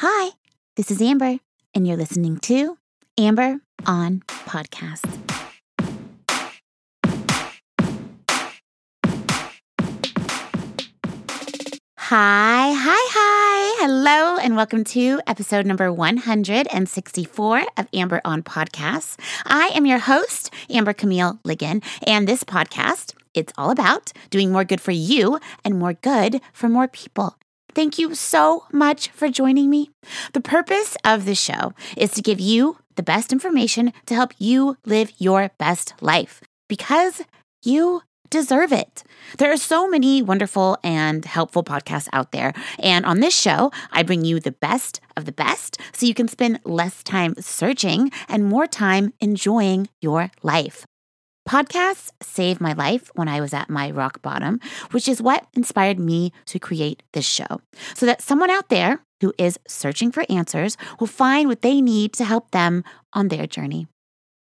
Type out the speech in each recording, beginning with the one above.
Hi, this is Amber, and you're listening to Amber on Podcast. Hi, hi, hi. Hello, and welcome to episode number 164 of Amber on Podcasts. I am your host, Amber Camille Ligon, and this podcast, it's all about doing more good for you and more good for more people. Thank you so much for joining me. The purpose of this show is to give you the best information to help you live your best life because you deserve it. There are so many wonderful and helpful podcasts out there. And on this show, I bring you the best of the best so you can spend less time searching and more time enjoying your life. Podcasts saved my life when I was at my rock bottom, which is what inspired me to create this show. So that someone out there who is searching for answers will find what they need to help them on their journey.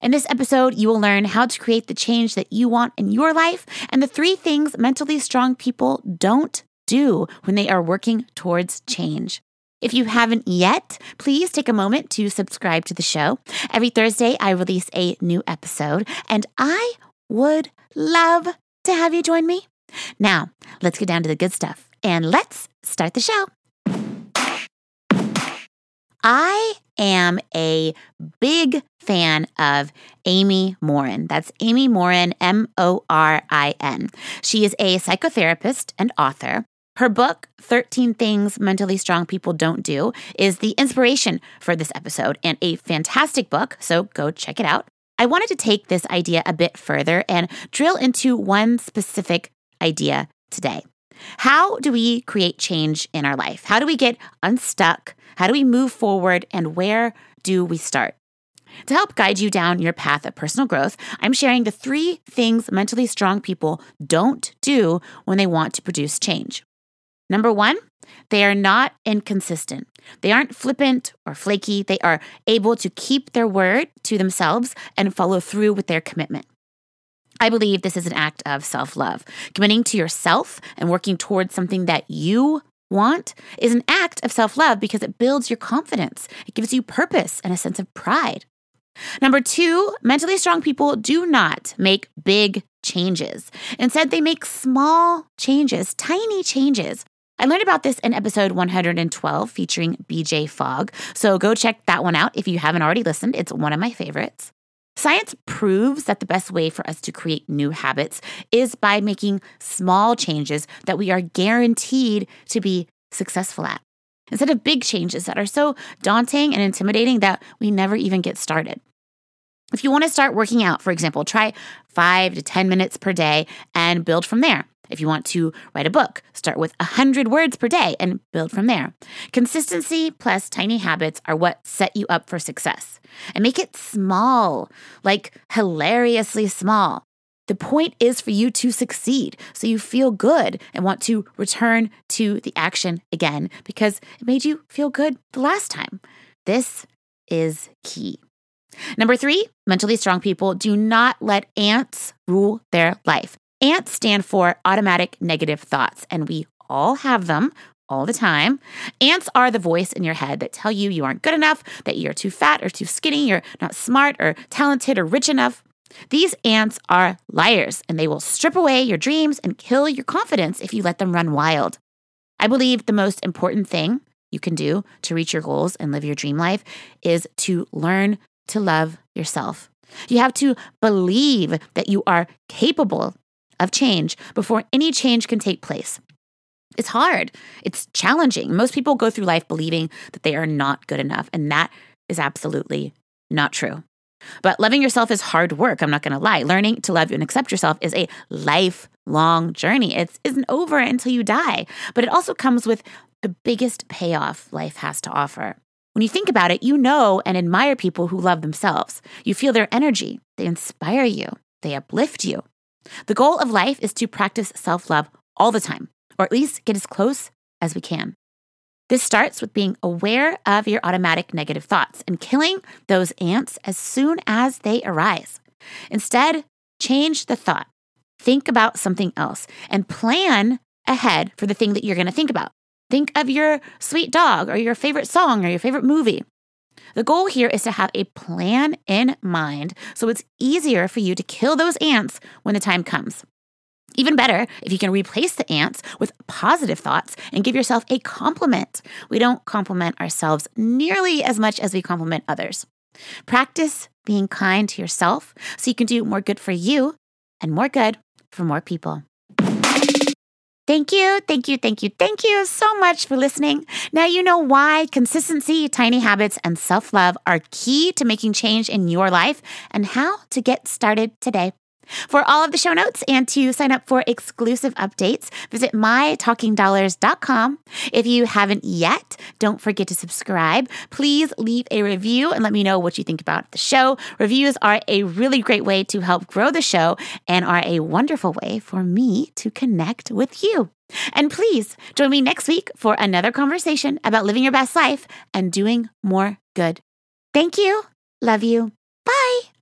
In this episode, you will learn how to create the change that you want in your life and the three things mentally strong people don't do when they are working towards change. If you haven't yet, please take a moment to subscribe to the show. Every Thursday, I release a new episode, and I would love to have you join me. Now, let's get down to the good stuff and let's start the show. I am a big fan of Amy Morin. That's Amy Morin, M O R I N. She is a psychotherapist and author. Her book, 13 Things Mentally Strong People Don't Do, is the inspiration for this episode and a fantastic book, so go check it out. I wanted to take this idea a bit further and drill into one specific idea today. How do we create change in our life? How do we get unstuck? How do we move forward? And where do we start? To help guide you down your path of personal growth, I'm sharing the three things mentally strong people don't do when they want to produce change. Number one, they are not inconsistent. They aren't flippant or flaky. They are able to keep their word to themselves and follow through with their commitment. I believe this is an act of self love. Committing to yourself and working towards something that you want is an act of self love because it builds your confidence. It gives you purpose and a sense of pride. Number two, mentally strong people do not make big changes. Instead, they make small changes, tiny changes. I learned about this in episode 112 featuring BJ Fogg. So go check that one out if you haven't already listened. It's one of my favorites. Science proves that the best way for us to create new habits is by making small changes that we are guaranteed to be successful at, instead of big changes that are so daunting and intimidating that we never even get started. If you want to start working out, for example, try five to 10 minutes per day and build from there. If you want to write a book, start with 100 words per day and build from there. Consistency plus tiny habits are what set you up for success. And make it small, like hilariously small. The point is for you to succeed so you feel good and want to return to the action again because it made you feel good the last time. This is key. Number three, mentally strong people do not let ants rule their life. Ants stand for automatic negative thoughts, and we all have them all the time. Ants are the voice in your head that tell you you aren't good enough, that you're too fat or too skinny, you're not smart or talented or rich enough. These ants are liars, and they will strip away your dreams and kill your confidence if you let them run wild. I believe the most important thing you can do to reach your goals and live your dream life is to learn to love yourself. You have to believe that you are capable of change before any change can take place. It's hard, it's challenging. Most people go through life believing that they are not good enough, and that is absolutely not true. But loving yourself is hard work. I'm not going to lie. Learning to love and accept yourself is a lifelong journey. It isn't over until you die, but it also comes with the biggest payoff life has to offer. When you think about it, you know and admire people who love themselves. You feel their energy, they inspire you, they uplift you. The goal of life is to practice self love all the time, or at least get as close as we can. This starts with being aware of your automatic negative thoughts and killing those ants as soon as they arise. Instead, change the thought. Think about something else and plan ahead for the thing that you're going to think about. Think of your sweet dog or your favorite song or your favorite movie. The goal here is to have a plan in mind so it's easier for you to kill those ants when the time comes. Even better if you can replace the ants with positive thoughts and give yourself a compliment. We don't compliment ourselves nearly as much as we compliment others. Practice being kind to yourself so you can do more good for you and more good for more people. Thank you, thank you, thank you, thank you so much for listening. Now you know why consistency, tiny habits, and self love are key to making change in your life and how to get started today. For all of the show notes and to sign up for exclusive updates, visit mytalkingdollars.com. If you haven't yet, don't forget to subscribe. Please leave a review and let me know what you think about the show. Reviews are a really great way to help grow the show and are a wonderful way for me to connect with you. And please join me next week for another conversation about living your best life and doing more good. Thank you. Love you. Bye.